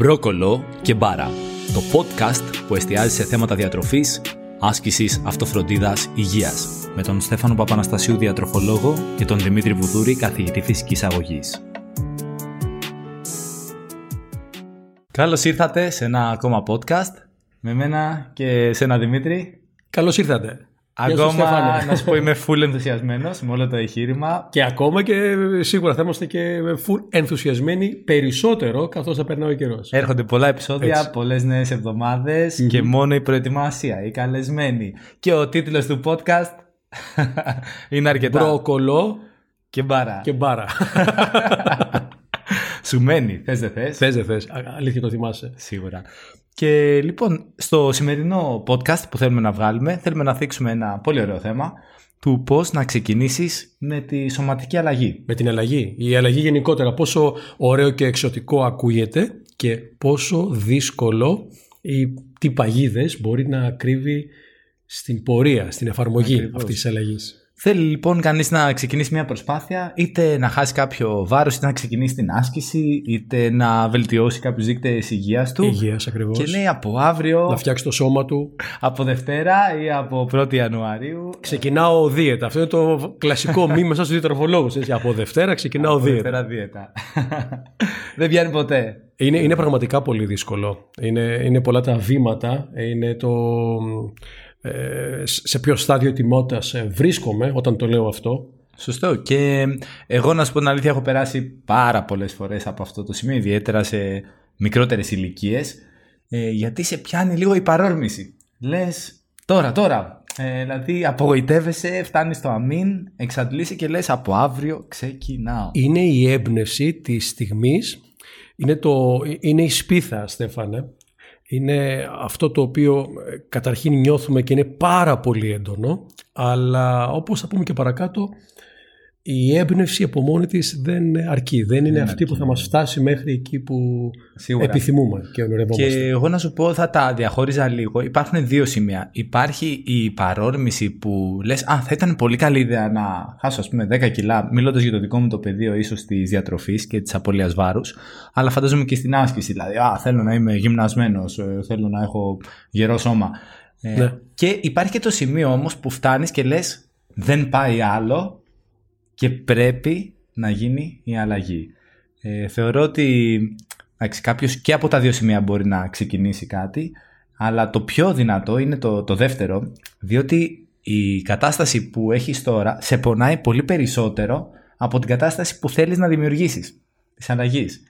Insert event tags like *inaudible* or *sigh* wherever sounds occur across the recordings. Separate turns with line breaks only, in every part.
Μπρόκολο και Μπάρα, το podcast που εστιάζει σε θέματα διατροφής, άσκησης, αυτοφροντίδας, υγείας, με τον Στέφανο Παπαναστασίου διατροφολόγο και τον Δημήτρη Βουδούρη καθηγητή φυσικής αγωγής. Καλώς ήρθατε σε ένα ακόμα podcast με μένα και σε ένα Δημήτρη.
Καλώς ήρθατε.
Ακόμα να σου πω είμαι full *laughs* ενθουσιασμένος με όλο το εγχείρημα.
Και ακόμα και σίγουρα θα είμαστε και full ενθουσιασμένοι περισσότερο καθώς θα περνάει ο καιρός.
Έρχονται πολλά επεισόδια, πολλέ πολλές νέες και μόνο η προετοιμασία, οι καλεσμένοι. Και ο τίτλος του podcast *laughs* είναι αρκετά.
Μπρόκολο
και μπάρα.
Και μπάρα. *laughs*
Σου μένει, θες δεν θες;
Θες δεν θες, αλήθεια το θυμάσαι.
Σίγουρα. Και λοιπόν, στο σημερινό podcast που θέλουμε να βγάλουμε, θέλουμε να θίξουμε ένα πολύ ωραίο θέμα του πώς να ξεκινήσεις με τη σωματική αλλαγή.
Με την αλλαγή. Η αλλαγή γενικότερα. Πόσο ωραίο και εξωτικό ακούγεται και πόσο δύσκολο ή τι παγίδες μπορεί να κρύβει στην πορεία, στην εφαρμογή Ακριβώς. αυτής της αλλαγής.
Θέλει λοιπόν κανείς να ξεκινήσει μια προσπάθεια, είτε να χάσει κάποιο βάρος, είτε να ξεκινήσει την άσκηση, είτε να βελτιώσει κάποιους δείκτες υγείας του.
Υγείας ακριβώς.
Και λέει από αύριο.
Να φτιάξει το σώμα του.
Από Δευτέρα ή από 1η Ιανουαρίου.
Ξεκινάω δίαιτα. Αυτό είναι το κλασικό *laughs* μήνυμα σα στους διατροφολόγους. Από Δευτέρα ξεκινάω από δίαιτα.
Δευτέρα δίαιτα. *laughs* Δεν πιάνει ποτέ.
Είναι, είναι πραγματικά πολύ δύσκολο. Είναι, είναι πολλά τα βήματα. Είναι το ε, σε ποιο στάδιο ετοιμότητας ε, βρίσκομαι όταν το λέω αυτό.
Σωστό. Και εγώ να σου πω την αλήθεια, έχω περάσει πάρα πολλές φορές από αυτό το σημείο, ιδιαίτερα σε μικρότερες ηλικίες, ε, γιατί σε πιάνει λίγο η παρόρμηση. Λες τώρα, τώρα. Ε, δηλαδή απογοητεύεσαι, φτάνεις στο αμήν, εξαντλήσει και λες από αύριο ξεκινάω.
Είναι η έμπνευση της στιγμής. Είναι, το, είναι η σπίθα, Στέφανε είναι αυτό το οποίο ε, καταρχήν νιώθουμε και είναι πάρα πολύ έντονο, αλλά όπως θα πούμε και παρακάτω, η έμπνευση από μόνη της δεν αρκεί. Δεν είναι αυτή που θα μας φτάσει μέχρι εκεί που επιθυμούμε και ονειρευόμαστε.
Και εγώ να σου πω θα τα διαχώριζα λίγο. Υπάρχουν δύο σημεία. Υπάρχει η παρόρμηση που λες «Α, θα ήταν πολύ καλή ιδέα να χάσω ας πούμε 10 κιλά» μιλώντας για το δικό μου το πεδίο ίσως της διατροφής και της απώλειας βάρους. Αλλά φαντάζομαι και στην άσκηση. Δηλαδή «Α, θέλω να είμαι γυμνασμένος, ε, θέλω να έχω γερό σώμα». Ε, ναι. Και υπάρχει και το σημείο όμως που φτάνεις και λες «Δεν πάει άλλο, και πρέπει να γίνει η αλλαγή. Ε, θεωρώ ότι κάποιος και από τα δύο σημεία μπορεί να ξεκινήσει κάτι, αλλά το πιο δυνατό είναι το, το δεύτερο, διότι η κατάσταση που έχεις τώρα σε πονάει πολύ περισσότερο από την κατάσταση που θέλεις να δημιουργήσεις, της αλλαγής.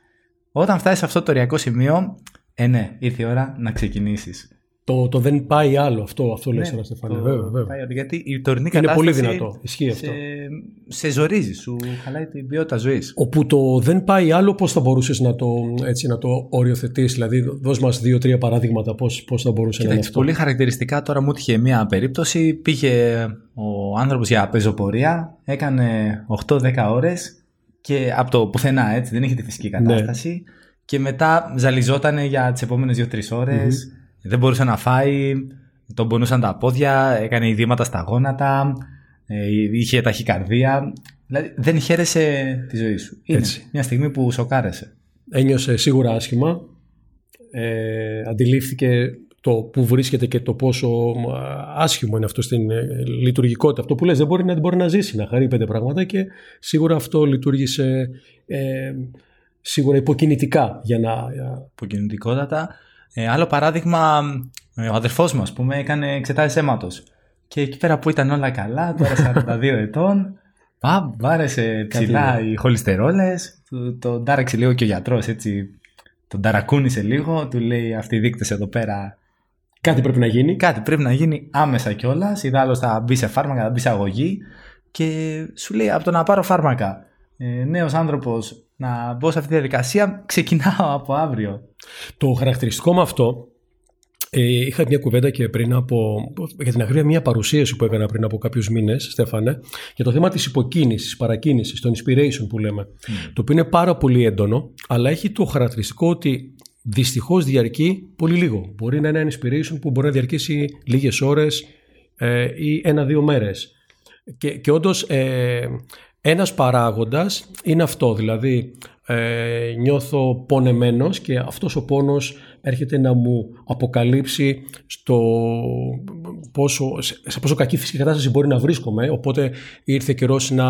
Όταν φτάσεις σε αυτό το ωριακό σημείο, ε ναι, ήρθε η ώρα να ξεκινήσεις.
Το, το δεν πάει άλλο αυτό, αυτό λες ναι, ένα Στεφάνι. Βέβαια, βέβαια.
γιατί η τωρινή
είναι πολύ δυνατό. Ισχύει αυτό.
Σε ζορίζει, σου χαλάει την ποιότητα ζωής.
Όπου το δεν πάει άλλο, πώς θα μπορούσες να το, έτσι, να το οριοθετήσεις, δηλαδή, δώσ' μας δύο-τρία παραδείγματα, πώς πώς θα μπορούσε να είναι αυτό.
Πολύ χαρακτηριστικά τώρα μου είχε μία περίπτωση. Πήγε ο άνθρωπος για πεζοπορία, έκανε 8-10 ώρες και από το πουθενά έτσι, δεν είχε τη φυσική ναι. κατάσταση. Και μετά ζαλιζόταν για τις επόμενες 2-3 ώρες δεν μπορούσε να φάει, τον πονούσαν τα πόδια, έκανε ειδήματα στα γόνατα, ε, είχε ταχυκαρδία. Δηλαδή δεν χαίρεσε τη ζωή σου. Είναι Έτσι. μια στιγμή που σοκάρεσε.
Ένιωσε σίγουρα άσχημα. Ε, αντιλήφθηκε το που βρίσκεται και το πόσο άσχημο είναι αυτό στην ε, λειτουργικότητα. Αυτό που λες δεν μπορεί να, μπορεί να ζήσει, να χαρεί πέντε πράγματα και σίγουρα αυτό λειτουργήσε ε, σίγουρα υποκινητικά για να...
Υποκινητικότατα. Ε, άλλο παράδειγμα, ε, ο αδερφός μου, ας πούμε, έκανε εξετάσεις αίματος. Και εκεί πέρα που ήταν όλα καλά, τώρα 42 *laughs* ετών, πα, βάρεσε ψηλά οι χολυστερόλες, τον τάραξε λίγο και ο γιατρός έτσι. Τον ταρακούνησε λίγο, του λέει αυτοί οι δείκτες εδώ πέρα.
Κάτι πρέπει να γίνει.
Κάτι πρέπει να γίνει άμεσα κιόλας. Ιδάλω θα μπει σε φάρμακα, θα μπει σε αγωγή. Και σου λέει από το να πάρω φάρμακα. Ε, Νέος άνθρωπος να μπω σε αυτή τη διαδικασία, ξεκινάω από αύριο.
Το χαρακτηριστικό με αυτό ε, είχα μια κουβέντα και πριν από. για την αγρία μια παρουσίαση που έκανα πριν από κάποιους μήνες, Στέφανε, για το θέμα της υποκίνησης, παρακίνησης, το inspiration που λέμε. Mm. Το οποίο είναι πάρα πολύ έντονο, αλλά έχει το χαρακτηριστικό ότι δυστυχώς διαρκεί πολύ λίγο. Μπορεί να είναι ένα inspiration που μπορεί να διαρκήσει λίγες ώρες ε, ή ένα-δύο μέρες. Και, και όντως ε, Ένας παράγοντας είναι αυτό, δηλαδή ε, νιώθω πονεμένος και αυτός ο πόνος έρχεται να μου αποκαλύψει στο πόσο, σε πόσο κακή φυσική κατάσταση μπορεί να βρίσκομαι οπότε ήρθε καιρός να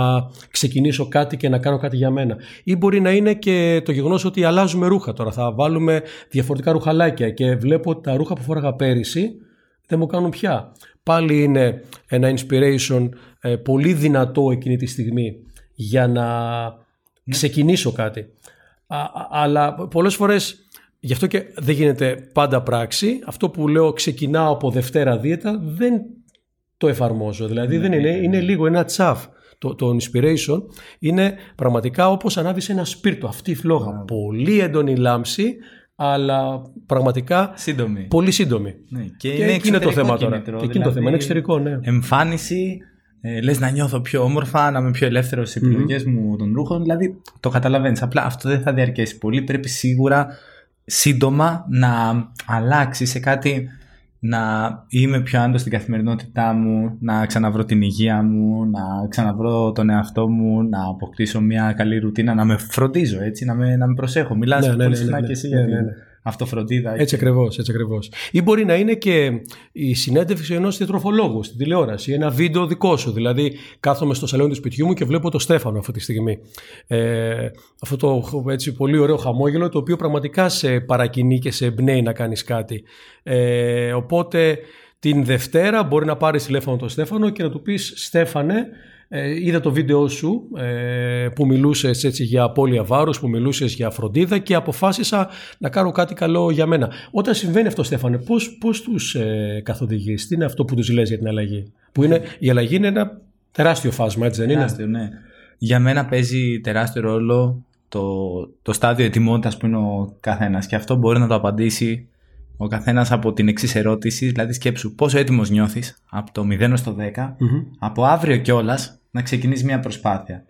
ξεκινήσω κάτι και να κάνω κάτι για μένα. Ή μπορεί να είναι και το γεγονός ότι αλλάζουμε ρούχα. Τώρα θα βάλουμε διαφορετικά ρουχαλάκια και βλέπω ότι τα ρούχα που φόραγα πέρυσι δεν μου κάνουν πια πάλι είναι ένα inspiration ε, πολύ δυνατό εκείνη τη στιγμή για να ναι. ξεκινήσω κάτι. αλλά πολλές φορές, γι' αυτό και δεν γίνεται πάντα πράξη, αυτό που λέω ξεκινάω από Δευτέρα δίαιτα δεν το εφαρμόζω. Δηλαδή ναι, δεν είναι, ναι, είναι λίγο ένα τσαφ. Το, το inspiration είναι πραγματικά όπως ανάβεις ένα σπίρτο, αυτή η φλόγα. Πολύ έντονη λάμψη, αλλά πραγματικά
σύντομη.
πολύ σύντομη.
Ναι. Και, και
είναι, το θέμα τώρα. Και είναι το θέμα, είναι εξωτερικό, ναι.
Εμφάνιση, ε, λες να νιώθω πιο όμορφα, να είμαι πιο ελεύθερος στις επιλογές μου των ρούχων. Δηλαδή το καταλαβαίνεις. Απλά αυτό δεν θα διαρκέσει πολύ. Πρέπει σίγουρα σύντομα να αλλάξεις σε κάτι να είμαι πιο άντρο στην καθημερινότητά μου, να ξαναβρω την υγεία μου, να ξαναβρω τον εαυτό μου, να αποκτήσω μια καλή ρουτίνα, να με φροντίζω έτσι, να με, να με προσέχω. Μιλάς ναι, ναι, πολύ ναι, συχνά ναι, και εσύ ναι, για αυτοφροντίδα.
Έτσι και... ακριβώς, έτσι ακριβώς. Ή μπορεί να είναι και η συνέντευξη ενός διατροφολόγου στην τηλεόραση, ένα βίντεο δικό σου. Δηλαδή, κάθομαι στο σαλόνι του σπιτιού μου και βλέπω το Στέφανο αυτή τη στιγμή. Ε, αυτό το έτσι, πολύ ωραίο χαμόγελο, το οποίο πραγματικά σε παρακινεί και σε εμπνέει να κάνεις κάτι. Ε, οπότε την Δευτέρα μπορεί να πάρεις τηλέφωνο τον Στέφανο και να του πεις Στέφανε, ε, είδα το βίντεο σου ε, που μιλούσες έτσι για απώλεια βάρους, που μιλούσες για φροντίδα και αποφάσισα να κάνω κάτι καλό για μένα. Όταν συμβαίνει αυτό Στέφανε, πώς, πώς τους ε, καθοδηγείς, τι είναι αυτό που τους λες για την αλλαγή; Που είναι, η αλλαγή είναι ένα τεράστιο φάσμα, έτσι δεν είναι;
Τεράστιο, ναι. Για μένα παίζει τεράστιο ρόλο το, το στάδιο ετοιμότητας που είναι ο καθένας και αυτό μπορεί να το απαντήσει ο καθένας από την εξής ερώτηση, δηλαδή σκέψου πόσο έτοιμος νιώθεις από το 0 στο 10, από αύριο κιόλας να ξεκινήσεις μια προσπάθεια.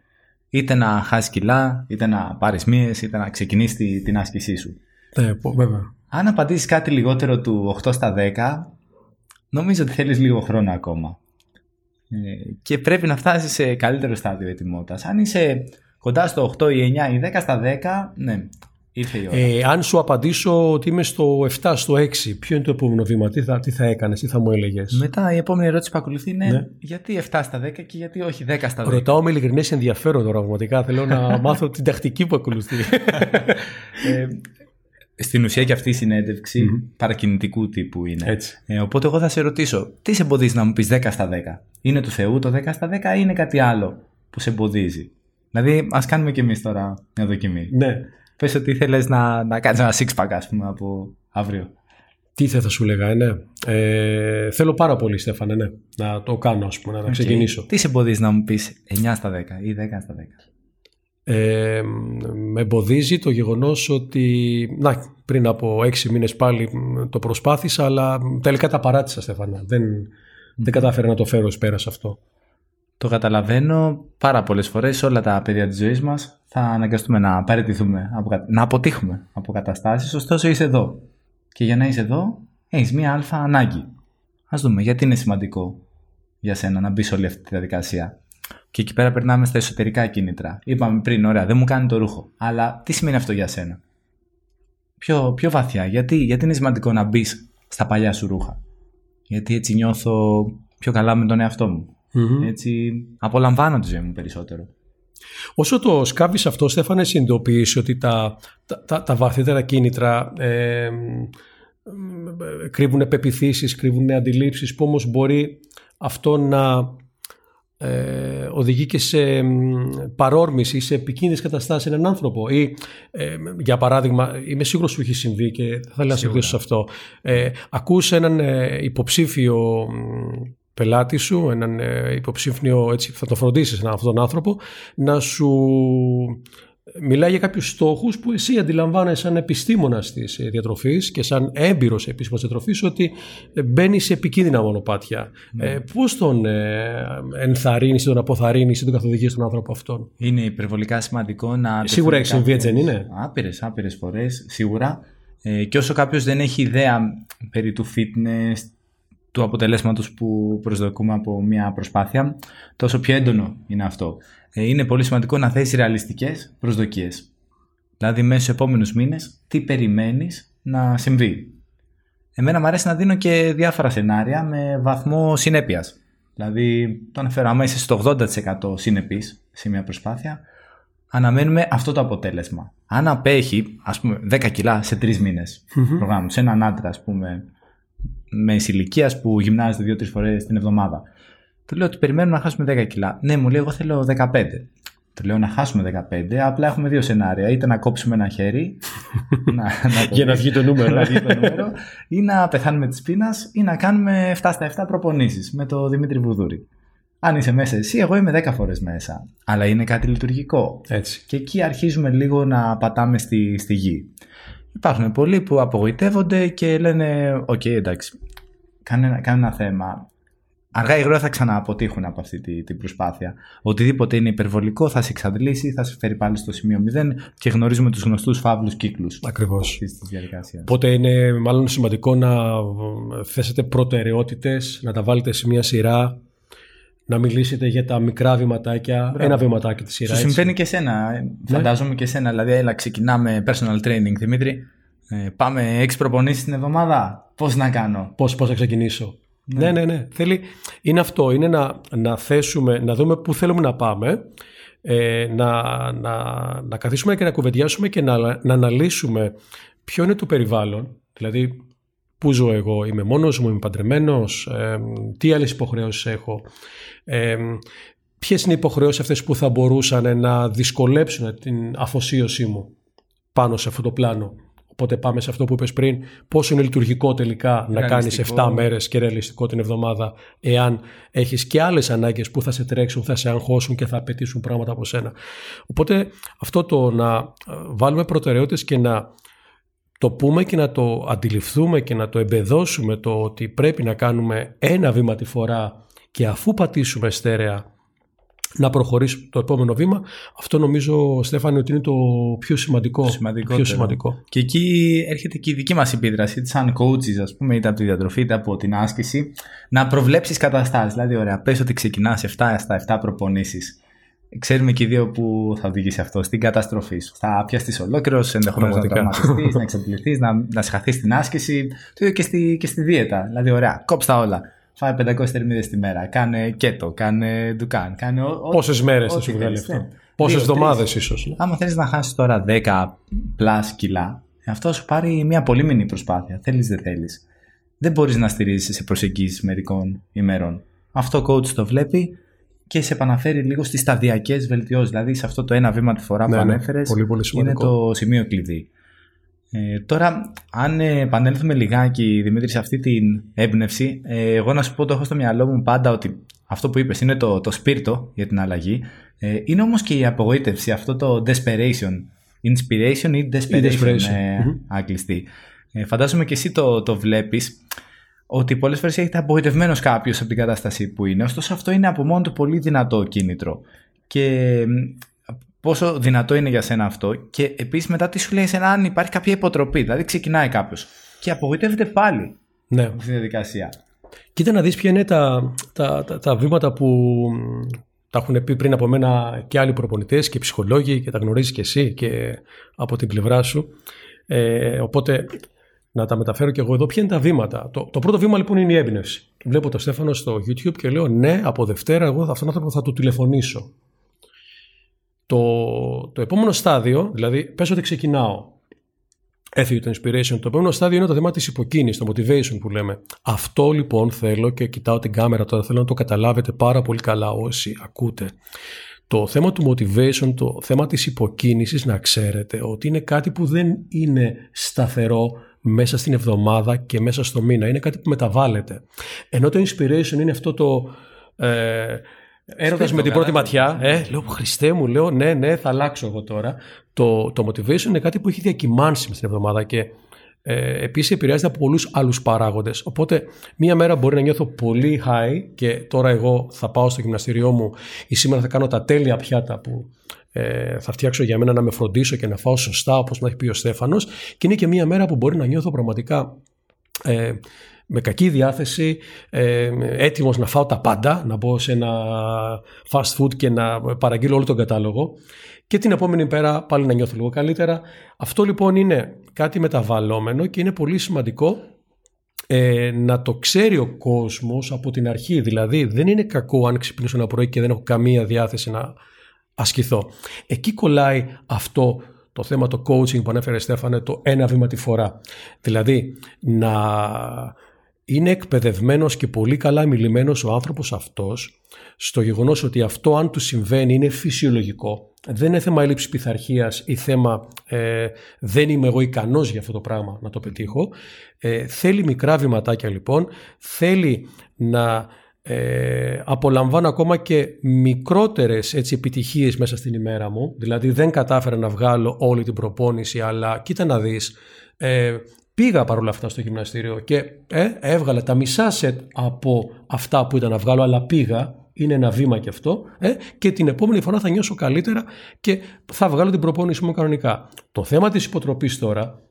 Είτε να χάσεις κιλά, είτε να πάρεις μύες, είτε να ξεκινήσεις την άσκησή σου.
Ναι, βέβαια.
Αν απαντήσεις κάτι λιγότερο του 8 στα 10, νομίζω ότι θέλεις λίγο χρόνο ακόμα. Ε, και πρέπει να φτάσεις σε καλύτερο στάδιο ετοιμότητας. Αν είσαι κοντά στο 8 ή 9 ή 10 στα 10, ναι,
ε, αν σου απαντήσω ότι είμαι στο 7, στο 6, ποιο είναι το επόμενο βήμα, τι θα, τι θα έκανες, τι θα μου έλεγες;
Μετά η επόμενη ερώτηση που ακολουθεί είναι ναι. γιατί 7 στα 10 και γιατί όχι 10 στα 10.
Ρωτάω με ειλικρινές ενδιαφέρον τώρα, πραγματικά. Θέλω να *laughs* μάθω την τακτική που ακολουθεί. *laughs*
ε, στην ουσία και αυτή η συνέντευξη mm-hmm. παρακινητικού τύπου είναι.
Έτσι.
Ε, οπότε εγώ θα σε ρωτήσω, τι σε εμποδίζει να μου πεις 10 στα 10. Είναι του Θεού το 10 στα 10 ή είναι κάτι άλλο που σε εμποδίζει; Δηλαδή, ας κάνουμε κι εμείς τώρα μια δοκιμή.
Ναι.
Πες ότι ήθελες να, να κάνεις ένα six pack ας πούμε από αύριο.
Τι θα σου λέγα, ναι. Ε, θέλω πάρα πολύ Στέφανε, ναι. Να το κάνω ας πούμε, να okay. ξεκινήσω.
Τι σε εμποδίζει να μου πεις 9 στα 10 ή 10 στα 10.
Ε, με εμποδίζει το γεγονός ότι να, πριν από έξι μήνες πάλι το προσπάθησα αλλά τελικά τα παράτησα Στέφανα. Δεν, δεν κατάφερα να το φέρω εις πέρας σε αυτό.
Το καταλαβαίνω πάρα πολλές φορές σε όλα τα παιδιά της ζωής μας θα αναγκαστούμε να παραιτηθούμε, να αποτύχουμε από καταστάσεις, ωστόσο είσαι εδώ. Και για να είσαι εδώ έχεις μία αλφα ανάγκη. Ας δούμε γιατί είναι σημαντικό για σένα να μπει σε όλη αυτή τη διαδικασία. Και εκεί πέρα περνάμε στα εσωτερικά κίνητρα. Είπαμε πριν, ωραία, δεν μου κάνει το ρούχο. Αλλά τι σημαίνει αυτό για σένα; Πιο, πιο βαθιά, γιατί, γιατί είναι σημαντικό να μπεις στα παλιά σου ρούχα; Γιατί έτσι νιώθω πιο καλά με τον εαυτό μου; Mm-hmm. Έτσι απολαμβάνω τη ζωή μου περισσότερο.
Όσο το σκάβεις αυτό, Στέφανε, συνειδητοποιήσει ότι τα, τα, τα, βαθύτερα κίνητρα ε, κρύβουν πεπιθήσεις, κρύβουν αντιλήψεις που όμως μπορεί αυτό να ε, οδηγεί και σε παρόρμηση ή σε επικίνδυνες καταστάσεις έναν άνθρωπο ή ε, για παράδειγμα είμαι σίγουρος που έχει συμβεί και θα ήθελα να σε σε αυτό ε, ακούς έναν ε, υποψήφιο πελάτη σου, έναν ε, υποψήφιο, έτσι θα το φροντίσεις αυτόν τον άνθρωπο, να σου μιλάει για κάποιους στόχους που εσύ αντιλαμβάνεσαι σαν επιστήμονας της ε, διατροφής και σαν έμπειρος επιστήμονας διατροφής ότι ε, μπαίνει σε επικίνδυνα μονοπάτια. Ναι. Ε, πώς τον ε, ενθαρρύνεις, τον αποθαρρύνεις ή τον καθοδηγείς τον άνθρωπο αυτόν;
Είναι υπερβολικά σημαντικό να...
Σίγουρα έχει συμβεί έτσι δεν είναι.
Άπειρες, άπειρες φορές, σίγουρα. Ε, και όσο κάποιος δεν έχει ιδέα περί του fitness, του αποτελέσματος που προσδοκούμε από μια προσπάθεια, τόσο πιο έντονο είναι αυτό. Ε, είναι πολύ σημαντικό να θέσεις ρεαλιστικές προσδοκίες. Δηλαδή μέσα στους επόμενους μήνες τι περιμένεις να συμβεί. Εμένα μου αρέσει να δίνω και διάφορα σενάρια με βαθμό συνέπειας. Δηλαδή, το αναφέρω, άμα είσαι στο 80% συνεπής σε μια προσπάθεια, αναμένουμε αυτό το αποτέλεσμα. Αν απέχει, ας πούμε, 10 κιλά σε 3 μήνες mm-hmm. σε έναν άντρα, ας πούμε, με ηλικία που γυμνάζεται 2-3 φορές την εβδομάδα, του λέω ότι περιμένουμε να χάσουμε 10 κιλά. Ναι, μου λέει, εγώ θέλω 15. Του λέω να χάσουμε 15, απλά έχουμε δύο σενάρια. Είτε να κόψουμε ένα χέρι. *laughs*
να, να Για να βγει το νούμερο. *laughs*
να βγει το νούμερο ή να πεθάνουμε της πείνας ή να κάνουμε 7 στα 7 προπονήσεις με το Δημήτρη Βουδούρη. Αν είσαι μέσα εσύ, εγώ είμαι 10 φορές μέσα. Αλλά είναι κάτι λειτουργικό.
Έτσι.
Και εκεί αρχίζουμε λίγο να πατάμε στη, στη γη. Υπάρχουν πολλοί που απογοητεύονται και λένε: ΟΚ, okay, εντάξει, κάνε, κάνε, ένα θέμα αργά ή γρήγορα θα ξανααποτύχουν από αυτή την τη προσπάθεια. Οτιδήποτε είναι υπερβολικό θα σε εξαντλήσει, θα σε φέρει πάλι στο σημείο 0 και γνωρίζουμε τους γνωστούς φαύλους κύκλους.
Ακριβώς. Οπότε είναι μάλλον σημαντικό να θέσετε προτεραιότητες, να τα βάλετε σε μια σειρά, να μιλήσετε για τα μικρά βηματάκια, Μπράβο. ένα βηματάκι της σειράς.
Σου συμβαίνει και εσένα. Ναι. Φαντάζομαι και εσένα. Δηλαδή, έλα, ξεκινάμε personal training, Δημήτρη. Ε, πάμε έξι προπονήσεις την εβδομάδα. Πώς να κάνω;
Πώς πώς θα ξεκινήσω; Ναι, ναι, ναι. Θέλει, είναι αυτό. Είναι να, να θέσουμε, να δούμε πού θέλουμε να πάμε, ε, να, να, να καθίσουμε και να κουβεντιάσουμε και να, να αναλύσουμε ποιο είναι το περιβάλλον. Δηλαδή, πού ζω εγώ, είμαι μόνος μου, είμαι παντρεμένος, ε, τι άλλες υποχρεώσεις έχω, ε, ποιες είναι οι υποχρεώσεις αυτές που θα μπορούσαν να δυσκολέψουν την αφοσίωσή μου πάνω σε αυτό το πλάνο; Οπότε πάμε σε αυτό που είπες πριν, πόσο είναι λειτουργικό τελικά να κάνεις 7 μέρες και ρεαλιστικό την εβδομάδα, εάν έχεις και άλλες ανάγκες που θα σε τρέξουν, θα σε αγχώσουν και θα απαιτήσουν πράγματα από σένα; Οπότε αυτό το να ε, βάλουμε προτεραιότητες και να το πούμε και να το αντιληφθούμε και να το εμπεδώσουμε το ότι πρέπει να κάνουμε ένα βήμα τη φορά και αφού πατήσουμε στέρεα να προχωρήσει το επόμενο βήμα. Αυτό νομίζω, Στέφανη, ότι είναι το πιο σημαντικό. Πιο σημαντικό.
Και εκεί έρχεται και η δική μας επίδραση, σαν coaches, ας πούμε, είτε από τη διατροφή είτε από την άσκηση, να προβλέψεις καταστάσεις. Δηλαδή, ωραία, πες ότι ξεκινάς 7 στα 7 προπονήσεις. Ξέρουμε και οι δύο που θα οδηγήσει αυτό, στην καταστροφή σου. Θα πιαστείς ολόκληρος, ενδεχομένως να τραυματιστείς, να *laughs* εξαντληθείς, να, να συγχαθεί στην άσκηση. Το ίδιο και στη, και στη δίαιτα. Δηλαδή, ωραία, κόψτα όλα. Φάει 500 θερμίδες τη μέρα. Κάνε κέτο, κάνε Dukan. Κάνε
Πόσες μέρες θα σου βγάλει αυτό; Πόσες εβδομάδες ίσως. Ναι.
Άμα θέλεις να χάσεις τώρα 10 plus κιλά, αυτό σου πάρει μια πολύμηνη προσπάθεια. Θέλεις, δεν θέλεις. Δεν μπορείς να στηρίζεις σε προσεγγίσεις μερικών ημερών. Αυτό ο coach το βλέπει και σε επαναφέρει λίγο στις σταδιακές βελτιώσεις. Δηλαδή σε αυτό το ένα βήμα τη φορά ναι, που ναι, ανέφερες είναι το σημείο κλειδί. Ε, τώρα, αν επανέλθουμε λιγάκι, Δημήτρη, σε αυτή την έμπνευση, ε, εγώ να σου πω το έχω στο μυαλό μου πάντα ότι αυτό που είπες είναι το, το σπίρτο για την αλλαγή. Ε, είναι όμως και η απογοήτευση, αυτό το desperation. Inspiration ή desperation, ε, αγγλιστή. Ε, φαντάζομαι και εσύ το, το βλέπεις ότι πολλές φορές έχετε απογοητευμένος κάποιος από την κατάσταση που είναι. Ωστόσο αυτό είναι από μόνο του πολύ δυνατό κίνητρο. Και πόσο δυνατό είναι για σένα αυτό και επίσης μετά τι σου λέει εσένα αν υπάρχει κάποια υποτροπή. Δηλαδή ξεκινάει κάποιος και απογοητεύεται πάλι
ναι.
αυτή τη διαδικασία.
Κοίτα να δεις ποια είναι τα, τα, τα, τα βήματα που τα έχουν πει πριν από μένα και άλλοι προπονητές και ψυχολόγοι και τα γνωρίζεις και εσύ και από την πλευρά σου. Ε, οπότε να τα μεταφέρω και εγώ εδώ. Ποια είναι τα βήματα; Το, το πρώτο βήμα λοιπόν είναι η έμπνευση. Βλέπω τον Στέφανο στο YouTube και λέω ναι, από Δευτέρα εγώ αυτόν τον άνθρωπο θα του τηλεφωνήσω. Το, το επόμενο στάδιο, δηλαδή πες ότι ξεκινάω, έφυγε το inspiration, το επόμενο στάδιο είναι το θέμα της υποκίνησης, το motivation που λέμε. Αυτό λοιπόν θέλω και κοιτάω την κάμερα τώρα, θέλω να το καταλάβετε πάρα πολύ καλά όσοι ακούτε. Το θέμα του motivation, το θέμα της υποκίνησης να ξέρετε ότι είναι κάτι που δεν είναι σταθερό μέσα στην εβδομάδα και μέσα στο μήνα. Είναι κάτι που μεταβάλλεται. Ενώ το inspiration είναι αυτό το... Ε, Έρωτα με την πρώτη ματιά, ε, λέω Χριστέ μου, λέω ναι, ναι, θα αλλάξω εγώ τώρα. Το, το motivation είναι κάτι που έχει διακυμάνσει μες στην εβδομάδα και ε, επίσης επηρεάζεται από πολλούς άλλους παράγοντες. Οπότε, μία μέρα μπορεί να νιώθω πολύ high και τώρα εγώ θα πάω στο γυμναστήριό μου ή σήμερα θα κάνω τα τέλεια πιάτα που ε, θα φτιάξω για μένα να με φροντίσω και να φάω σωστά, όπως μα έχει πει ο Στέφανος. Και είναι και μία μέρα που μπορεί να νιώθω πραγματικά ε, με κακή διάθεση, ε, έτοιμος να φάω τα πάντα, να μπω σε ένα fast food και να παραγγείλω όλο τον κατάλογο και την επόμενη πέρα πάλι να νιώθω λίγο καλύτερα. Αυτό λοιπόν είναι κάτι μεταβαλλόμενο και είναι πολύ σημαντικό ε, να το ξέρει ο κόσμος από την αρχή. Δηλαδή δεν είναι κακό αν ξυπνήσω ένα πρωί και δεν έχω καμία διάθεση να ασκηθώ. Εκεί κολλάει αυτό το θέμα το coaching που ανέφερε Στέφανε, το ένα βήμα τη φορά. Δηλαδή να είναι εκπαιδευμένος και πολύ καλά μιλημένος ο άνθρωπος αυτός στο γεγονός ότι αυτό αν του συμβαίνει είναι φυσιολογικό. Δεν είναι θέμα έλλειψης πειθαρχίας ή θέμα ε, δεν είμαι εγώ ικανός για αυτό το πράγμα να το πετύχω. Ε, θέλει μικρά βηματάκια λοιπόν, θέλει να ε, απολαμβάνω ακόμα και μικρότερες έτσι, επιτυχίες μέσα στην ημέρα μου. Δηλαδή δεν κατάφερα να βγάλω όλη την προπόνηση αλλά κοίτα να δεις ε, Πήγα παρόλα αυτά στο γυμναστήριο και ε, έβγαλα τα μισά σετ από αυτά που ήταν να βγάλω, αλλά πήγα, είναι ένα βήμα και αυτό, ε, και την επόμενη φορά θα νιώσω καλύτερα και θα βγάλω την προπόνηση μου κανονικά. Το θέμα της υποτροπής τώρα,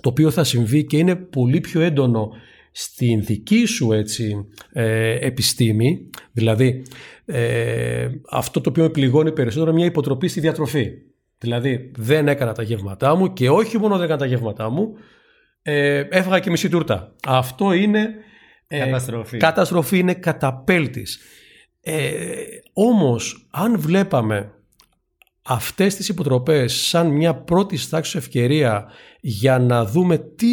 το οποίο θα συμβεί και είναι πολύ πιο έντονο στην δική σου έτσι, ε, επιστήμη, δηλαδή ε, αυτό το οποίο με πληγώνει περισσότερο μια υποτροπή στη διατροφή. Δηλαδή δεν έκανα τα γεύματά μου και όχι μόνο δεν έκανα τα γεύματά μου, ε, έφαγα και μισή τούρτα. Αυτό είναι
ε, καταστροφή.
Καταστροφή είναι καταπέλτης. Ε, όμως, αν βλέπαμε αυτές τις υποτροπές σαν μια πρώτη τάξη ευκαιρία για να δούμε τι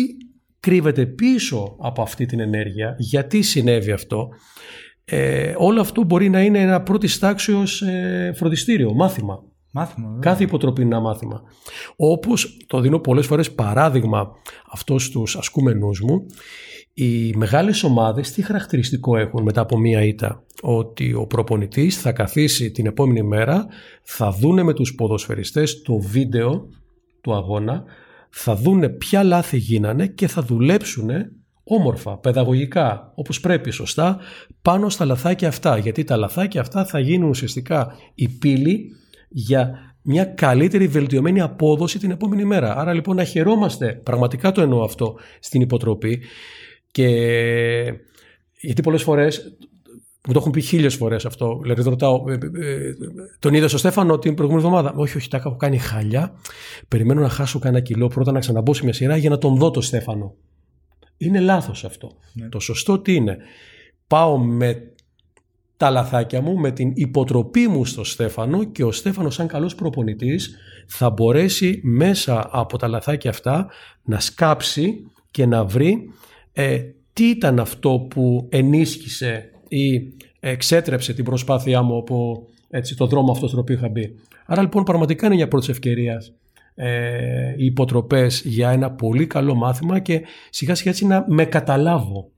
κρύβεται πίσω από αυτή την ενέργεια, γιατί συνέβη αυτό, ε, όλο αυτό μπορεί να είναι ένα πρώτης τάξεως ε, φροντιστήριο, μάθημα.
Μάθημα,
Κάθε υποτροπή είναι ένα μάθημα. Όπως το δίνω πολλές φορές παράδειγμα αυτός στους ασκούμενους μου, οι μεγάλες ομάδες τι χαρακτηριστικό έχουν μετά από μία ήττα; Ότι ο προπονητής θα καθίσει την επόμενη μέρα, θα δούνε με τους ποδοσφαιριστές το βίντεο του αγώνα, θα δούνε ποια λάθη γίνανε και θα δουλέψουν όμορφα, παιδαγωγικά, όπως πρέπει σωστά, πάνω στα λαθάκια αυτά. Γιατί τα λαθάκια αυτά θα γίνουν ουσιαστικά η πύλη για μια καλύτερη βελτιωμένη απόδοση την επόμενη μέρα. Άρα λοιπόν να χαιρόμαστε, πραγματικά το εννοώ αυτό, στην υποτροπή και γιατί πολλές φορές μου το έχουν πει χίλιες φορές αυτό. Δηλαδή, ρωτάω, ε, ε, ε, τον είδα στο Στέφανο την προηγούμενη εβδομάδα. Όχι, όχι, τα έχω κάνει χάλια. Περιμένω να χάσω κανένα κιλό πρώτα να ξαναμπω σε μια σειρά για να τον δω το Στέφανο. Είναι λάθος αυτό. Ναι. Το σωστό τι είναι; Πάω με τα λαθάκια μου με την υποτροπή μου στο Στέφανο και ο Στέφανος σαν καλός προπονητής θα μπορέσει μέσα από τα λαθάκια αυτά να σκάψει και να βρει ε, τι ήταν αυτό που ενίσχυσε ή εξέτρεψε την προσπάθειά μου από έτσι, το δρόμο αυτός στον οποίο είχα μπει. Άρα λοιπόν πραγματικά είναι μια πρώτη ευκαιρίας ε, οι υποτροπές για ένα πολύ καλό μάθημα και σιγά σιγά έτσι να με καταλάβω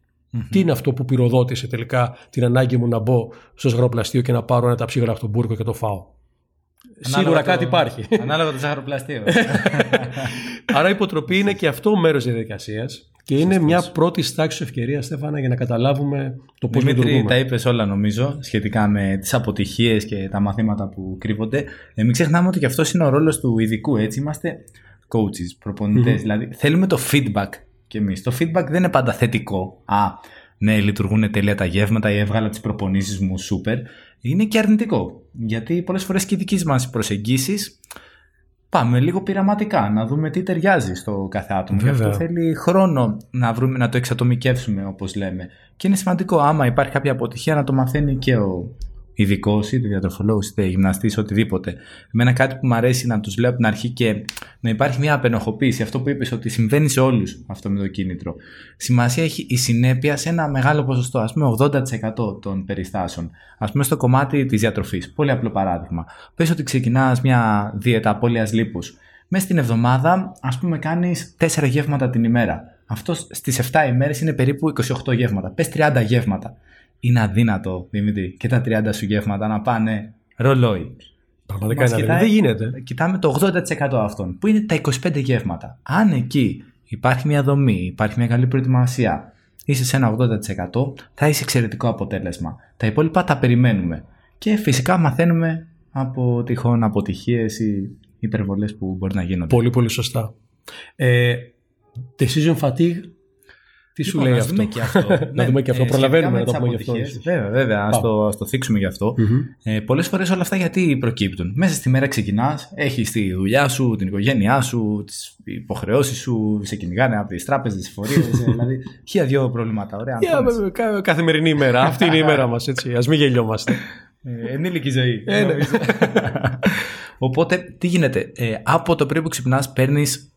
τι είναι αυτό που πυροδότησε τελικά την ανάγκη μου να μπω στο ζαχαροπλαστείο και να πάρω ένα ταψί γαλακτομπούργκο και το φάω. Σίγουρα κάτι υπάρχει.
Ανάλογα το ζαχαροπλαστείο. *laughs*
Άρα η υποτροπή είναι και αυτό μέρος της διαδικασίας και είναι μια πρώτη τάξη ευκαιρία, Στέφανα, για να καταλάβουμε το πώς λειτουργούμε.
τα είπες όλα νομίζω σχετικά με τις αποτυχίες και τα μαθήματα που κρύβονται. Ε, μην ξεχνάμε ότι και αυτός είναι ο ρόλος του ειδικού. Έτσι είμαστε coaches, προπονητε Δηλαδή θέλουμε το feedback και εμείς. Το feedback δεν είναι πάντα θετικό. Α, ναι, λειτουργούν τέλεια τα γεύματα ή έβγαλα τις προπονήσεις μου, σούπερ. Είναι και αρνητικό. Γιατί πολλές φορές και οι δικές μας προσεγγίσεις πάμε λίγο πειραματικά, να δούμε τι ταιριάζει στο κάθε άτομο. Γι' αυτό θέλει χρόνο να, βρούμε, να το εξατομικεύσουμε, όπως λέμε. Και είναι σημαντικό, άμα υπάρχει κάποια αποτυχία, να το μαθαίνει και ο ειδικό, είτε διατροφολόγο, είτε γυμναστής, οτιδήποτε. Εμένα κάτι που μου αρέσει να τους λέω από την αρχή και να υπάρχει μια απενοχοποίηση. Αυτό που είπες, ότι συμβαίνει σε όλους αυτό με το κίνητρο. Σημασία έχει η συνέπεια σε ένα μεγάλο ποσοστό, ας πούμε 80% των περιστάσεων. Α πούμε στο κομμάτι της διατροφής. Πολύ απλό παράδειγμα. Πες ότι ξεκινάς μια δίαιτα απώλειας λίπους. Μέσα στην εβδομάδα, ας πούμε, κάνεις 4 γεύματα την ημέρα. Αυτό στις 7 ημέρες είναι περίπου 28 γεύματα. Πες 30 γεύματα είναι αδύνατο, Δημήτρη, και τα 30 σου γεύματα να πάνε ρολόι.
Πραγματικά είναι αδύνατο. Δεν γίνεται.
Κοιτάμε το 80% αυτών, που είναι τα 25 γεύματα. Αν εκεί υπάρχει μια δομή, υπάρχει μια καλή προετοιμασία, είσαι σε ένα 80%, θα είσαι εξαιρετικό αποτέλεσμα. Τα υπόλοιπα τα περιμένουμε. Και φυσικά μαθαίνουμε από τυχόν αποτυχίες ή υπερβολές που μπορεί να γίνονται.
Πολύ, πολύ σωστά. Ε, decision fatigue Τι σου
Λοιπόν,
λέει
να
αυτό;
δούμε και αυτό. *laughs*
Να δούμε και αυτό.
ε,
Προλαβαίνουμε
σχετικά
να
με
το
τις
πούμε γι' αυτό,
αποτυχίες, Βέβαια, βέβαια. Ας
Πάμε.
το, ας το θίξουμε γι' αυτό.
Μμμ.
Ε, Πολλές φορές όλα αυτά γιατί προκύπτουν. Μέσα στη μέρα ξεκινάς, έχεις τη δουλειά σου, την οικογένειά σου, τις υποχρεώσεις σου, σε κυνηγάνε από τις τράπεζες, τις φορείε. δηλαδή, *laughs* χίλια δυο προβλήματα. Ωραία.
Για,
αγχώνεσαι.
βέβαια, κα- καθημερινή ημέρα. Αυτή είναι η ημέρα μας, έτσι. Α μην γελιόμαστε.
Ε, ενήλικη ζωή.
Ε, ναι.
νομίζω. *laughs* Οπότε, τι γίνεται; Ε, από το πρωί που ξυπνάς, παίρνεις.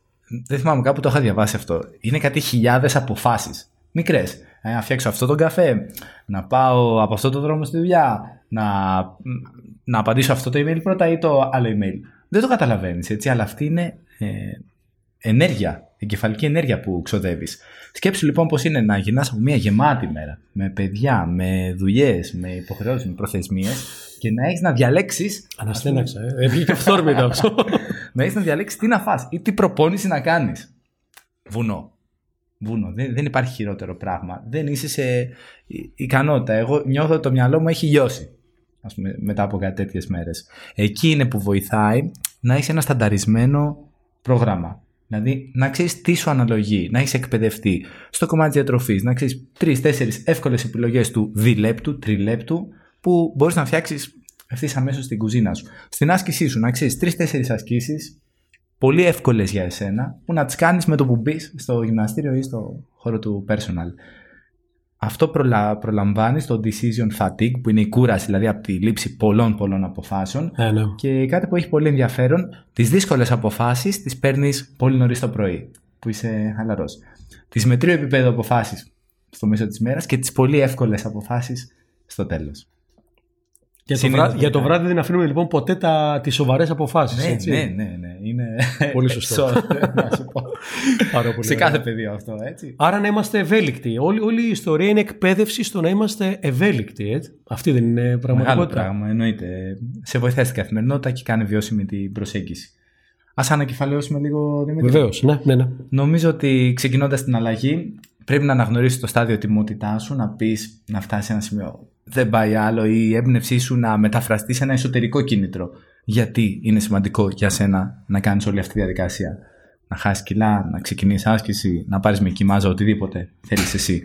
Δεν θυμάμαι, κάπου το είχα διαβάσει αυτό. Είναι κάτι χιλιάδες αποφάσεις. Μικρές. Ε, να φτιάξω αυτό τον καφέ, να πάω από αυτό το δρόμο στη δουλειά, να, να απαντήσω αυτό το email πρώτα ή το άλλο email. Δεν το καταλαβαίνεις έτσι, αλλά αυτή είναι ε, ενέργεια, εγκεφαλική ενέργεια που ξοδεύεις. Σκέψου λοιπόν πώ είναι να γυρνάς από μια γεμάτη μέρα με παιδιά, με δουλειές, με υποχρεώσεις, με προθεσμίες και να έχεις να διαλέξεις
Αναστέναξα. Ε. Ε, Βγήκε αυθόρμητα αυτό. *laughs*
να έχεις να διαλέξεις τι να φας ή τι προπόνηση να κάνεις. Βουνό. Βουνό. Δεν, δεν υπάρχει χειρότερο πράγμα. Δεν είσαι σε ι- ικανότητα. Εγώ νιώθω ότι το μυαλό μου έχει λιώσει. Ας πούμε, μετά από κάτι τέτοιες μέρες. Εκεί είναι που βοηθάει να έχει ένα στανταρισμένο πρόγραμμα. Δηλαδή να ξέρεις τι σου αναλογεί, να έχεις εκπαιδευτεί στο κομμάτι της διατροφής, να ξέρεις τρει-τέσσερι εύκολες επιλογές του διλέπτου, τριλέπτου, που μπορείς να φτιάξεις ευθύς αμέσως στην κουζίνα σου. Στην άσκησή σου, να ξέρεις τρει-τέσσερι ασκήσεις, πολύ εύκολες για εσένα, που να τις κάνεις με το που μπεις στο γυμναστήριο ή στο χώρο του personal. Αυτό προλα... προλαμβάνεις το decision fatigue, που είναι η κούραση, δηλαδή από τη λήψη πολλών πολλών αποφάσεων.
Ναι, ναι.
Και κάτι που έχει πολύ ενδιαφέρον, τις δύσκολες αποφάσεις τις παίρνεις πολύ νωρίς το πρωί, που είσαι χαλαρός. Τις μετρίου επίπεδου αποφάσεις στο μέσο της μέρας και τις πολύ εύκολες αποφάσεις στο τέλος.
Για το,
Συνήθως
βράδυ, για το
βοηθάει.
βράδυ δεν αφήνουμε λοιπόν ποτέ τα, τις σοβαρές αποφάσεις.
Ναι,
έτσι.
ναι, ναι, ναι. Είναι *laughs*
Πολύ σωστό. *laughs*
εξώ- να σου πω.
Πάρα πολύ
Σε
ωραία.
κάθε πεδίο αυτό, έτσι.
Άρα να είμαστε ευέλικτοι. Όλη, όλη η ιστορία είναι εκπαίδευση στο να είμαστε ευέλικτοι. Έτσι. Αυτή δεν είναι
Μεγάλο
πραγματικότητα.
πράγμα, εννοείται. Σε βοηθάει στην καθημερινότητα και κάνει βιώσιμη την προσέγγιση. Α ανακεφαλαιώσουμε λίγο, Δημήτρη.
Βεβαίως. Ναι, ναι, ναι.
Νομίζω ότι ξεκινώντας την αλλαγή, πρέπει να αναγνωρίσεις το στάδιο τιμότητάς σου, να πεις να φτάσει σε ένα σημείο. Δεν πάει άλλο, ή η έμπνευσή σου να μεταφραστεί σε ένα εσωτερικό κίνητρο. Γιατί είναι σημαντικό για σένα να κάνεις όλη αυτή τη διαδικασία. Να χάσεις κιλά, να ξεκινήσεις άσκηση, να πάρεις με κοιμάζα, οτιδήποτε θέλεις εσύ.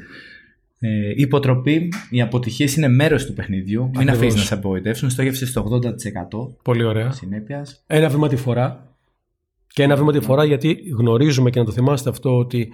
Ε, η υποτροπή, οι αποτυχίες είναι μέρος του παιχνιδιού. Μην
Ακριβώς.
αφήσει να σε απογοητεύσουν. Στόχευσε στο 80%
Πολύ ωραία.
συνέπειας.
Ένα βήμα τη φορά. Και ένα βήμα τη φορά γιατί γνωρίζουμε και να το θυμάστε αυτό ότι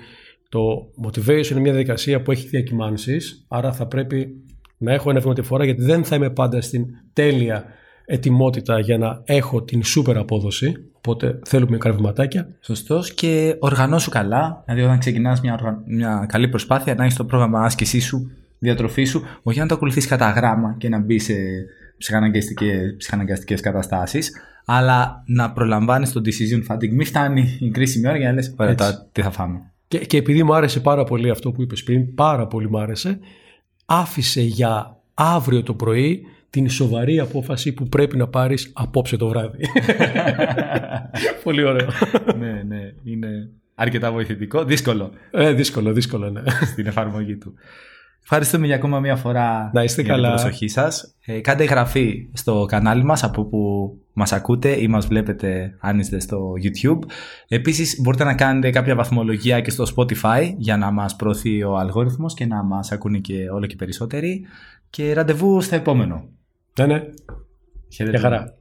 το motivation είναι μια διαδικασία που έχει διακυμάνσεις άρα θα πρέπει να έχω ένα βήμα τη φορά γιατί δεν θα είμαι πάντα στην τέλεια ετοιμότητα για να έχω την σούπερ απόδοση οπότε θέλουμε μικρά βηματάκια
Σωστός και οργανώσου καλά. Δηλαδή, όταν ξεκινάς μια, οργα- μια καλή προσπάθεια, να έχεις το πρόγραμμα άσκησής σου, διατροφής σου, όχι να το ακολουθείς κατά γράμμα και να μπεις σε ψυχαναγκαστικέ καταστάσεις, αλλά να προλαμβάνεις το decision fatigue. Μην φτάνει η κρίσιμη ώρα για να λες: Ωραία,
Έτσι.
τώρα τι θα φάμε.
και, και επειδή μου άρεσε πάρα πολύ αυτό που είπες πριν πάρα πολύ μου άρεσε άφησε για αύριο το πρωί την σοβαρή απόφαση που πρέπει να πάρεις απόψε το βράδυ. *laughs* πολύ ωραίο.
ναι, ναι, είναι αρκετά βοηθητικό. Δύσκολο
Ε, δύσκολο, δύσκολο, ναι.
στην εφαρμογή του. Ευχαριστούμε για ακόμα μια φορά
Να είστε
για
καλά.
την προσοχή σας. Ε, κάντε εγγραφή στο κανάλι μας από που μας ακούτε ή μας βλέπετε αν είστε στο YouTube. Επίσης μπορείτε να κάνετε κάποια βαθμολογία και στο Spotify για να μας προωθεί ο αλγόριθμος και να μας ακούνε και όλο και περισσότεροι. Και ραντεβού στο επόμενο.
ναι, ναι.
Χαίρετε.
Για χαρά.